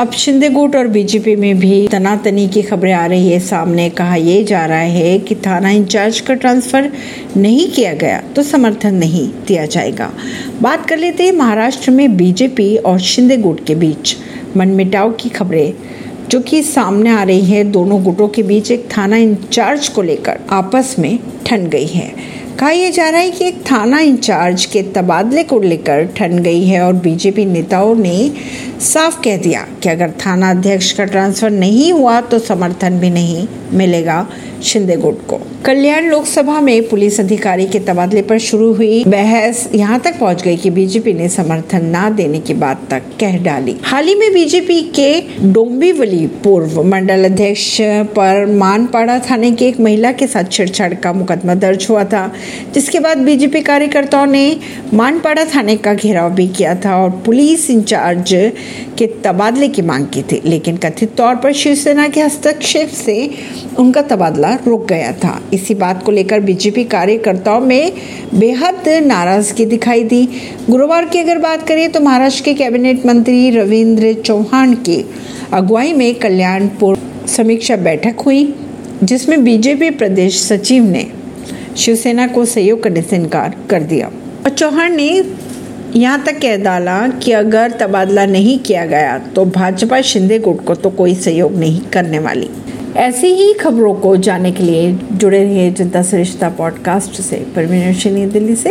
अब शिंदे गुट और बीजेपी में भी तनातनी की खबरें आ रही है। सामने कहा यह जा रहा है कि थाना इंचार्ज का ट्रांसफ़र नहीं किया गया तो समर्थन नहीं दिया जाएगा। बात कर लेते हैं महाराष्ट्र में बीजेपी और शिंदे गुट के बीच। मनमिटाव की खबरें। जो कि सामने आ रही है, दोनों गुटों के बीच एक थाना इंचार्ज को लेकर आपस में ठन गई है। कहा यह जा रहा है कि एक थाना इंचार्ज के तबादले को लेकर ठन गई है और बीजेपी नेताओं ने साफ़ कह दिया कि अगर थाना अध्यक्ष का ट्रांसफ़र नहीं हुआ तो समर्थन भी नहीं मिलेगा शिंदे गुट को। कल्याण लोकसभा में पुलिस अधिकारी के तबादले पर शुरू हुई बहस। यहाँ तक पहुँच गई कि बीजेपी ने समर्थन न देने की बात तक कह डाली। हाल ही में बीजेपी के डोंबिवली पूर्व मंडल अध्यक्ष पर मानपाड़ा थाने की एक महिला के साथ छेड़छाड़ का मुकदमा दर्ज हुआ था, जिसके बाद बीजेपी कार्यकर्ताओं ने मानपाड़ा थाने का घेराव भी किया था और पुलिस इंचार्ज के तबादले की मांग की थी, लेकिन कथित तौर पर शिवसेना के हस्तक्षेप से उनका तबादला रुक गया था। इसी बात को लेकर बीजेपी कार्यकर्ताओं में बेहद नाराज़गी दिखाई दी। गुरुवार की अगर बात करें तो महाराष्ट्र के कैबिनेट मंत्री रविंद्र चौहान की अगुवाई में कल्याणपुर समीक्षा बैठक हुई, जिसमें बीजेपी प्रदेश सचिव ने शिवसेना को सहयोग करने से इनकार कर दिया। और चौहान ने यहाँ तक कह डाला कि अगर तबादला नहीं किया गया तो भाजपा शिंदे गुट को तो कोई सहयोग नहीं करने वाली। ऐसी ही खबरों को जानने के लिए जुड़े रहिए जनता सरिश्ता पॉडकास्ट से परमीन दिल्ली से।